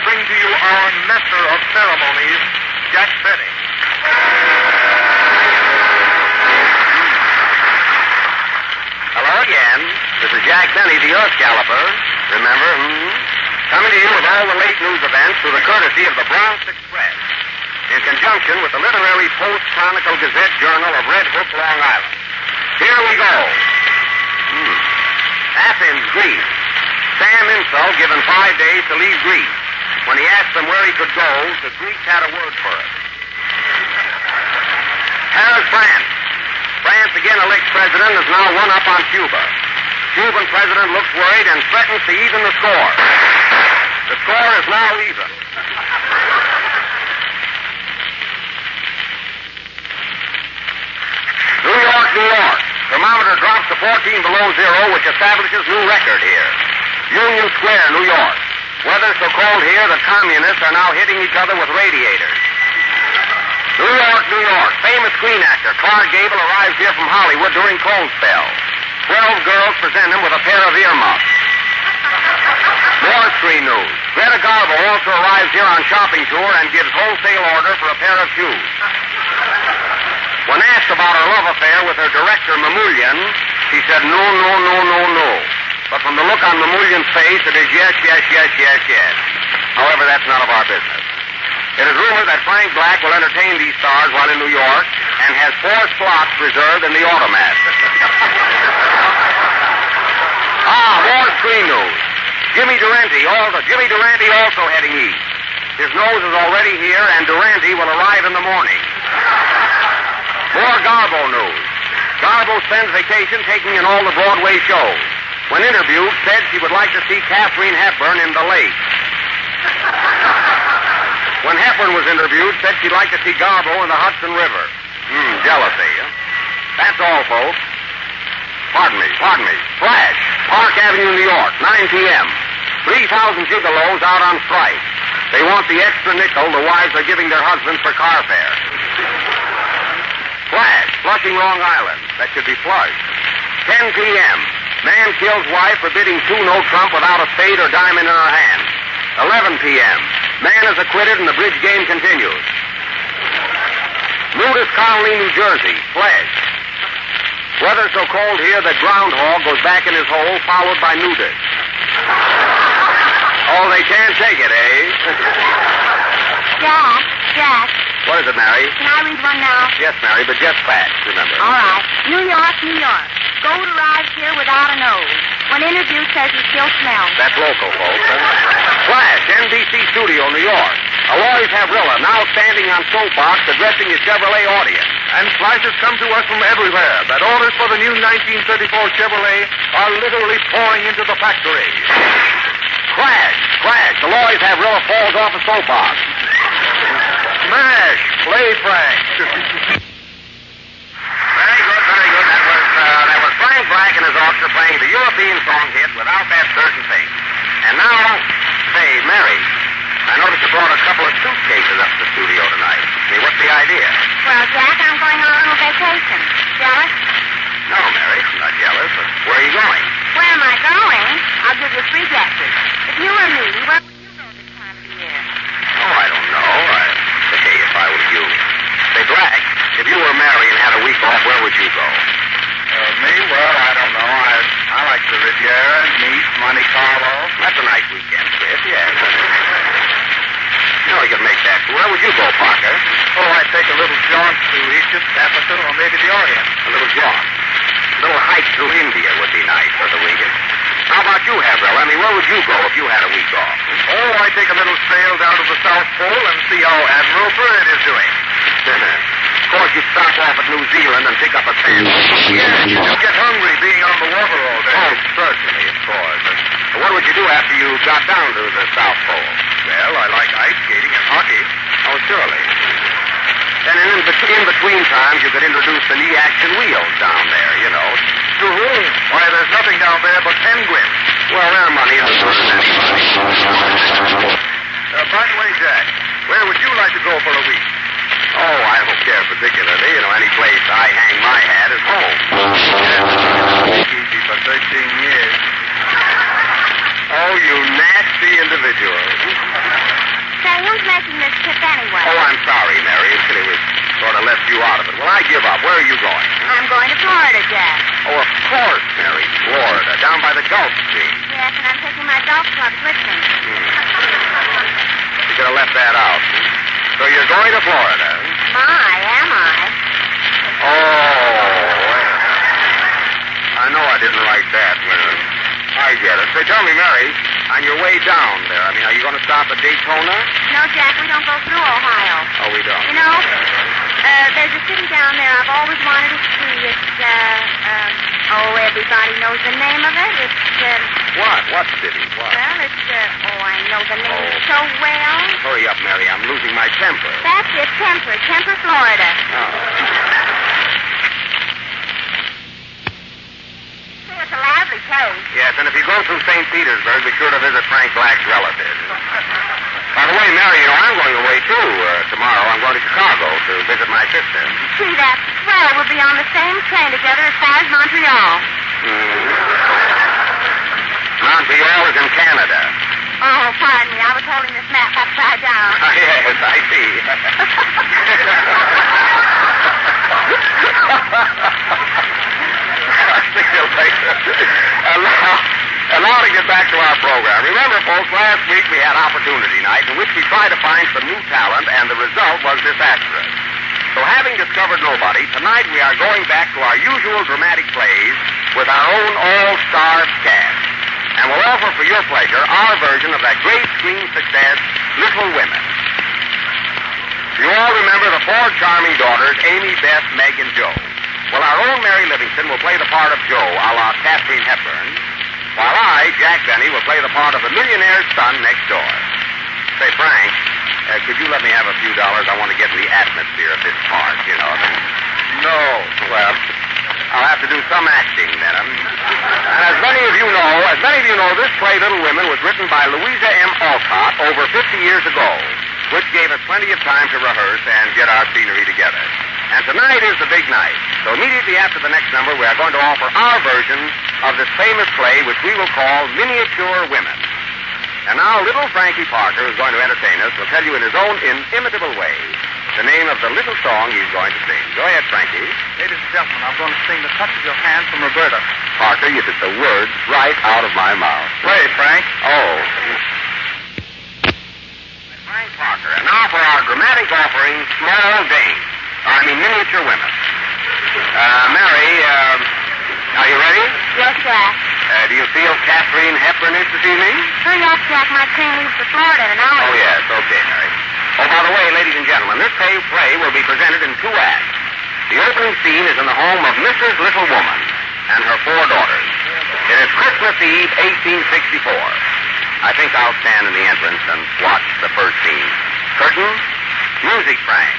Bring to you our master of ceremonies, Jack Benny. Hello again. This is Jack Benny, the Earth Galloper. Remember? Hmm? Coming to you with all the late news events through the courtesy of the Bronx Express. In conjunction with the literary Post Chronicle Gazette Journal of Red Hook, Long Island. Here we go. Hmm. Athens, Greece. Sam Insull given five days to leave Greece. When he asked them where he could go, the Greeks had a word for it. Paris, France. France again elects president is now one up on Cuba. Cuban president looks worried and threatens to even the score. The score is now even. New York, New York. Thermometer drops to 14 below zero, which establishes new record here. Union Square, New York. Weather so cold here that communists are now hitting each other with radiators. New York, New York. Famous screen actor Clark Gable arrives here from Hollywood during cold spell. Twelve girls present him with a pair of earmuffs. More screen news. Greta Garbo also arrives here on shopping tour and gives wholesale order for a pair of shoes. When asked about her love affair with her director, Mamoulian, she said no, no, no, no, no. But from the look on Mamoulian's face, it is yes, yes, yes, yes, yes. However, that's none of our business. It is rumored that Frank Black will entertain these stars while in New York and has four slots reserved in the automat. ah, more screen news. Jimmy Durante, also, Jimmy Durante also heading east. His nose is already here, and Durante will arrive in the morning. More Garbo news. Garbo spends vacation taking in all the Broadway shows. When interviewed, said she would like to see Katharine Hepburn in The Lake. When Hepburn was interviewed, said she'd like to see Garbo in the Hudson River. Hmm, jealousy, huh? That's all, folks. Pardon me, pardon me. Flash, Park Avenue, New York, 9 p.m. 3,000 gigolos out on strike. They want the extra nickel the wives are giving their husbands for car fare. Flash, Flushing, Long Island. That should be flush. 10 p.m. Man kills wife for bidding two no trump without a spade or diamond in her hand. 11 p.m. Man is acquitted and the bridge game continues. Nudist Colony, New Jersey. Flash. Weather so cold here that groundhog goes back in his hole, followed by nudist. Oh, they can't take it, eh? Jack, Jack, what is it, Mary? can I read one now? Yes, Mary, but just fast, remember. All right. New York, New York. Gold arrives here without a nose. When interviewed, says he still smells. That's local, folks. Flash, NBC Studio, New York. Aloy Havrilla now standing on soapbox addressing his Chevrolet audience. And flashes come to us from everywhere that orders for the new 1934 Chevrolet are literally pouring into the factory. Crash, crash. Aloy Havrilla falls off a soapbox. Smash! Play, Frank. Very good, very good. That was uh, that was Frank Black and his orchestra playing the European song hit without that certain thing. And now, say, Mary, I noticed you brought a couple of suitcases up to the studio tonight. Say, what's the idea? Well, Jack, I'm going on a little vacation. Jealous? No, Mary, I'm not jealous. But where are you going? Where am I going? I'll give you three guesses. If you were me, where would you go this time of the year? Oh, I don't know. I, say, if I were you. Say, Black, if you were Mary and had a week off, where would you go? Uh, me? Well, I don't know. I, I like the Riviera, Nice, Monte Carlo. That's a nice weekend trip, yes. You know, you could make that. Where would you go, Parker? Oh, I'd take a little jaunt to Egypt, Africa, or maybe the Orient. A little jaunt. A little hike through India would be nice for the weekend. How about you, Havrilla? I mean, where would you go if you had a week off? Oh, I'd take a little sail down to the South Pole and see how Admiral Byrd is doing. of course, you'd stop off at New Zealand and pick up a sandwich. Yes, you get hungry being on the water all day. Oh, certainly, of course. But what would you do after you got down to the South Pole? Well, I like ice skating and hockey. Oh, surely. Then in, in between times, you could introduce the knee action wheels down there, you know. To whom? Why, there's nothing down there but penguins. Well, their money is as good as anybody. Uh, by the way, Jack, where would you like to go for a week? Oh, I don't care particularly. You know, any place I hang my hat is home. Easy for 13 years. Oh, you nasty individual. Say, who's making this trip anyway? Oh, I'm sorry, Mary. It really was sort of left you out of it. Well, I give up. Where are you going? I'm going to Florida, Jack. Oh, of course, Mary. Florida, down by the Gulf Stream. Yes, and I'm taking my golf clubs with me. Hmm. You could have left that out. So you're going to Florida? My, am I? Oh. I know I didn't write that. Well, I get it. Say, tell me, Mary, on your way down there, I mean, are you going to stop at Daytona? No, Jack, we don't go through Ohio. Oh, we don't. You know, uh, there's a city down there I've always wanted to see. It's, uh, uh, oh, everybody knows the name of it. It's, uh, What? What city? What? well, it's, uh, oh, I know the name Oh. so well. Hurry up, Mary. I'm losing my temper. That's it, Temper, Temper, Florida. Oh. Say, it's a lively place. Yes, and if you go through St. Petersburg, be sure to visit Frank Black's relatives. By the way, Mary, you know, I'm going away, too. Uh, tomorrow I'm going to Chicago to visit my sister. See, that's swell. We'll be on the same train together as far as Montreal. Hmm. Montreal is in Canada. Oh, pardon me. I was holding this map upside down. yes, I see. I see you later. Now, and now to get back to our program. Remember, folks, last week we had Opportunity Night in which we tried to find some new talent, and the result was disastrous. So having discovered nobody, tonight we are going back to our usual dramatic plays with our own all-star cast. And we'll offer for your pleasure our version of that great screen success, Little Women. You all remember the four charming daughters, Amy, Beth, Meg, and Jo. Well, our own Mary Livingstone will play the part of Jo, a la Katharine Hepburn, while I, Jack Benny, will play the part of the millionaire's son next door. Say, Frank, uh, could you let me have a few dollars? I want to get in the atmosphere of this part, you know. No. Well, I'll have to do some acting then. Um, and as many of you know, as many of you know, this play, Little Women, was written by Louisa M. Alcott over 50 years ago, which gave us plenty of time to rehearse and get our scenery together. And tonight is the big night. So immediately after the next number, we are going to offer our version of this famous play, which we will call Miniature Women. And now, little Frankie Parker, is going to entertain us, will tell you in his own inimitable way the name of the little song he's going to sing. Go ahead, Frankie. Ladies and gentlemen, I'm going to sing The Touch of Your Hand from Roberta. Parker, you took the words right out of my mouth. Play, Frank. Oh. Frank Parker. And now for our dramatic offering, Small Dames. I mean, Miniature Women. Uh, Mary, uh, are you ready? Yes, Jack. Uh, do you feel Katharine Hepburnish this evening? Hurry up, Jack. My train leaves for Florida in an hour. Oh, yes. Okay, Mary. Oh, by the way, ladies and gentlemen, this play, play will be presented in two acts. The opening scene is in the home of Mrs. Little Woman and her four daughters. It is Christmas Eve, 1864. I think I'll stand in the entrance and watch the first scene. Curtain, music, Frank.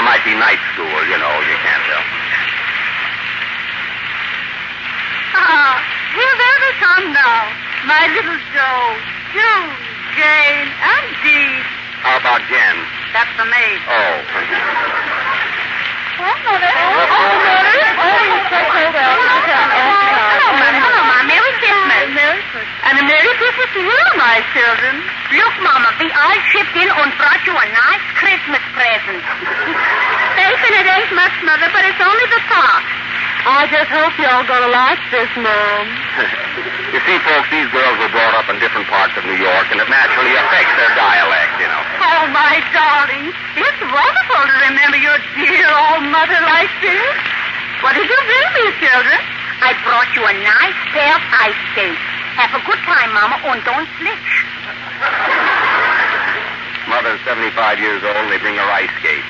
But then again, it might be night school, you know, you can't tell. Ah, here there they come now. My little Joe, June, Jane, and Dee. How about Jen? That's the maid. Oh. Oh, Mother. Oh, Mother. Oh, you so cold out. Hello, Mother. Hello, Mom. Merry Christmas. And a Merry Christmas to you, my children. Look, Mama, we all shipped in and brought you a nice Christmas present. safe and it ain't much, Mother, but it's only the park. I just hope y'all gonna like this, Mom. you see, folks, these girls were brought up in different parts of New York, and it naturally affects their dialect, you know. Oh, my darling. It's wonderful to remember your dear old mother like this. What did you bring me, children? I brought you a nice pair of ice skates. Have a good time, Mama, and don't slip. Mother's 75 years old, and they bring her ice skates.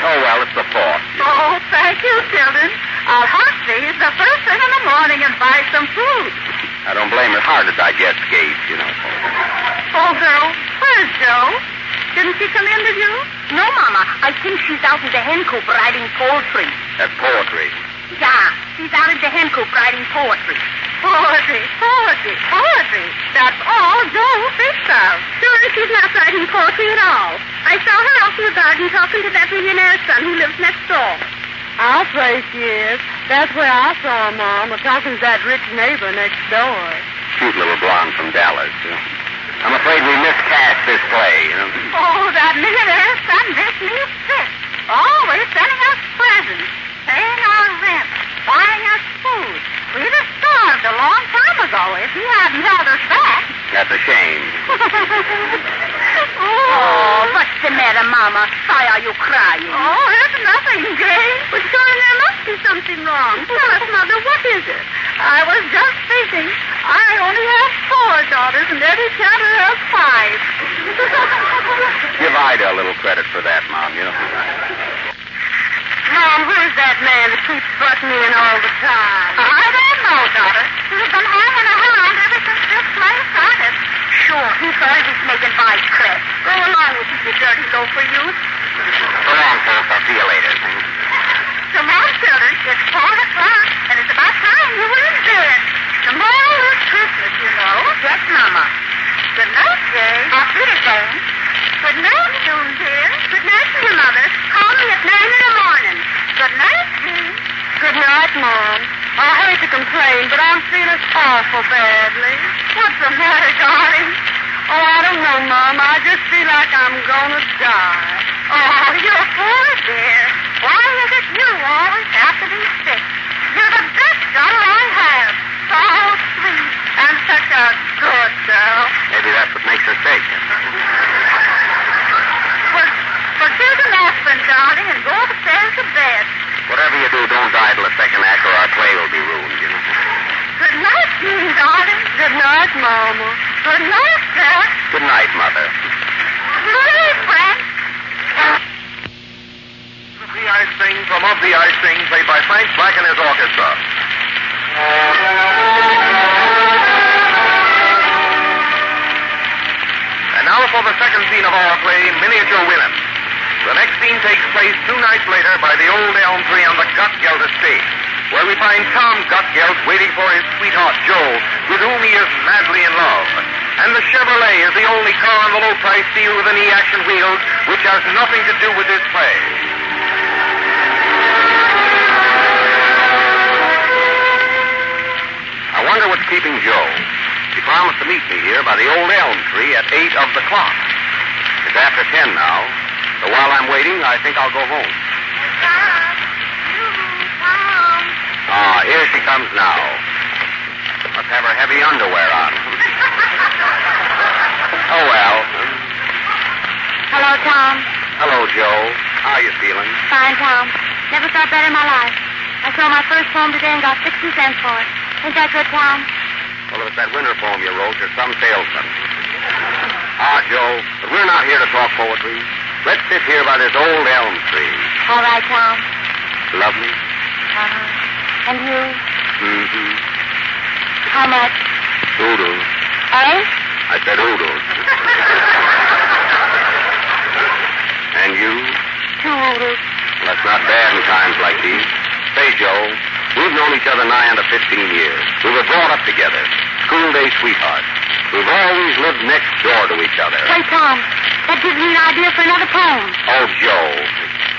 Oh, well, it's the fourth. Oh, thank you, children. I'll hunt these the first thing in the morning and buy some food. I don't blame her. Hard to digest skates, you know. Oh, girl, where's Jo? Didn't she come in, did you? No, Mama. I think she's out in the hen coop writing poetry. That's poetry. Yeah, she's out in the hen coop writing poetry. Poetry, poetry, poetry. That's all Jo thinks of. Sure, she's not writing poetry at all. I saw her out in the garden talking to that millionaire's son who lives next door. I'll say she is. That's where I saw her, Mom, talking to that rich neighbor next door. Cute little blonde from Dallas. I'm afraid we miscast this play, you know. Oh, that millionaire's son makes me sick. Always sending us presents, paying our rent, buying us food. We'd have starved a long time ago if he hadn't held us back. That's a shame. Oh, what's the matter, Mama? Why are you crying? Oh, it's nothing, Jane. But surely there must be something wrong. Tell us, Mother, what is it? I was just thinking. I only have four daughters, and Eddie Cantor has five. Give Ida a little credit for that, Mom, you know. Mom, who's that man that keeps butting in all the time? I don't know, daughter. He's been hanging around ever since this play started. Sure, he thought he was making vice crest. Go along with you, you dirty loafer, you. So long, folks. I'll see you later. Come on, children. It's four o'clock, and it's about time you were in bed. Tomorrow is Christmas, you know. Yes, Mama. Good night, Jane. Auf Wiedersehen. Good night, June, dear. Good night to you, Mother. Call me at nine in the morning. Good night, Jane. Good night, Mom. I hate to but I'm feeling awful badly. What's the matter, darling? Oh, I don't know, Mom. I just feel like I'm gonna die. Oh, you're poor, dear. Why is it you always have to be sick? You're the best daughter I have. So sweet and such a good girl. Maybe that's what makes her sick. Well, forget an aspirin, Chevrolet is the only car on the low-price deal with a knee-action wheels, which has nothing to do with this play. I wonder what's keeping Jo. He promised to meet me here by the old elm tree at 8 of the clock. It's after 10 now, so while I'm waiting, I think I'll go home. Ah, here she comes now. Must have her heavy underwear on. Oh, well. Hello, Tom. Hello, Jo. How are you feeling? Fine, Tom. Never felt better in my life. I sold my first home today and got 60 cents for it. Ain't that good, Tom? Well, if it's that winter poem you wrote, you're some salesman. Ah, Jo, but we're not here to talk poetry. Let's sit here by this old elm tree. All right, Tom. Lovely. Uh-huh. And you? Mm-hmm. How much? Oodles. Eh? I said oodles. and you? Two oodles. Well, that's not bad in times like these. Say, Jo, we've known each other nigh under 15 years. We were brought up together. School day sweethearts. We've always lived next door to each other. Say, Tom, that gives me an idea for another poem. Oh, Jo.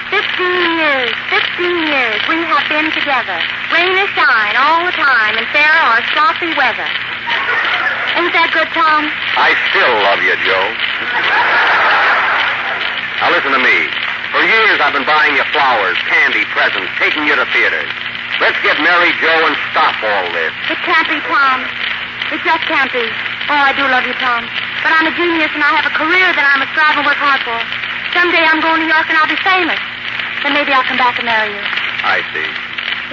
Fifteen years, fifteen years we have been together. Rain or shine, all the time, in fair or sloppy weather. Ain't that good, Tom? I still love you, Jo. Now listen to me. For years I've been buying you flowers, candy, presents, taking you to theaters. Let's get Mary Joe and stop all this. It can't be, Tom. It just can't be. Oh, I do love you, Tom. But I'm a genius and I have a career that I must strive and work hard for. Someday I'm going to New York and I'll be famous. Then maybe I'll come back and marry you. I see.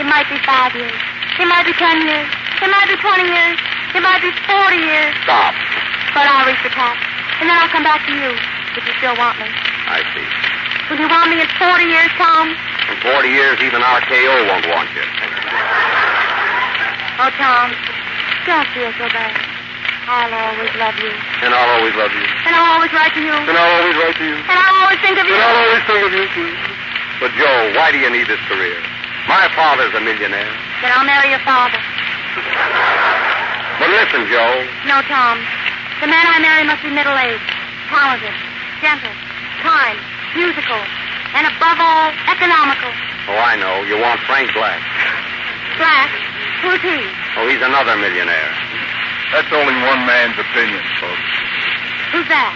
It might be five years. It might be ten years. It might be twenty years. It might be forty years. Stop. But I'll reach the top. And then I'll come back to you if you still want me. I see. Will you want me in forty years, Tom? In 40 years, even RKO won't want you. Oh, Tom, don't feel so bad. I'll always love you. And I'll always love you. And I'll always write to you. And I'll always write to you. And I'll always think of you. And I'll always think of you, too. But, Jo, why do you need this career? My father's a millionaire. Then I'll marry your father. But listen, Jo. No, Tom. The man I marry must be middle-aged, talented, gentle, kind, musical, and above all, economical. Oh, I know. You want Frank Black. Black. Who's he? Oh, he's another millionaire. That's only one man's opinion, folks. Who's that?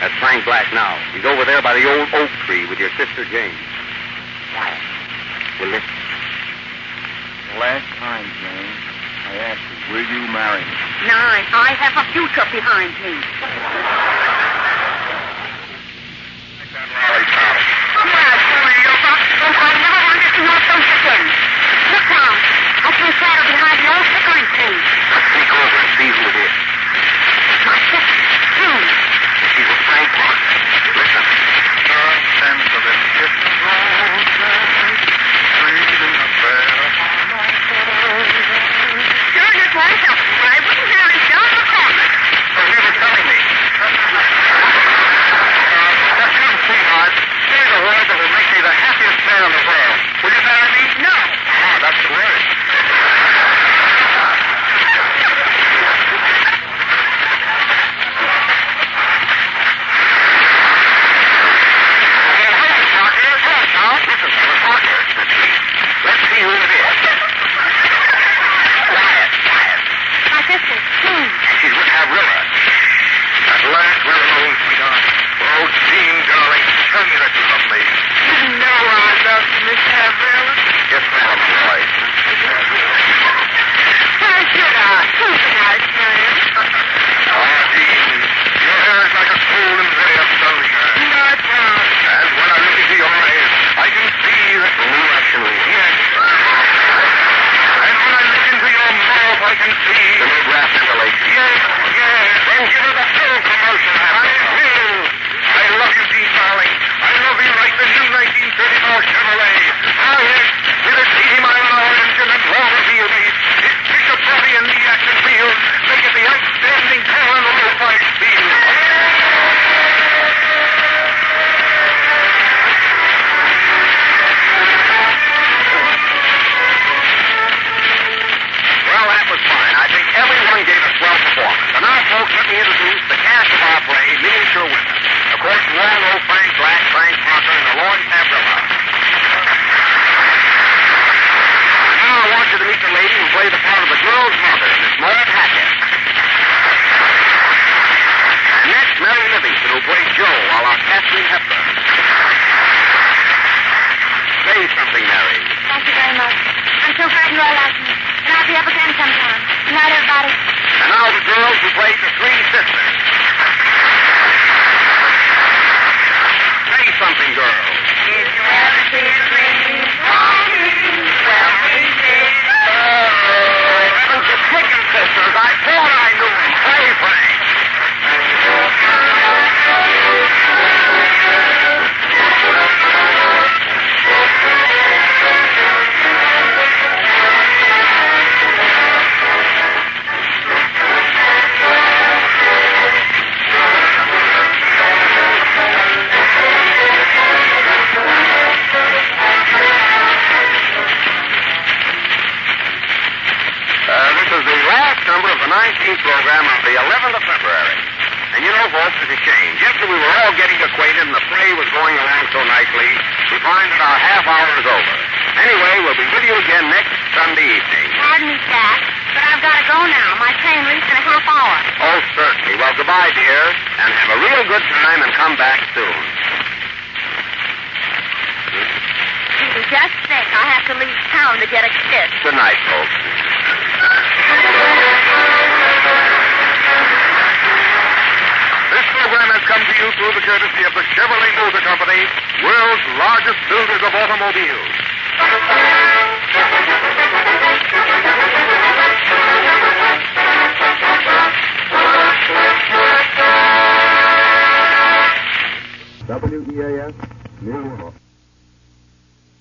That's Frank Black now. He's over there by the old oak tree with your sister Jane. Quiet. Well, listen. The last time, Jane, I asked you, will you marry me? Nine. I have a future behind me. Molly Powell. Come on, Julio. And I never want to see your. Look, Tom. I can shadow behind the old pickering tree. Let's sneak over and see who it is. Goodbye, dear, and have a real good time and come back soon. Peter, just think, I have to leave town to get a kiss. Good night, folks. This program has come to you through the courtesy of the Chevrolet Motor Company, world's largest builders of automobiles. WEAF, New York.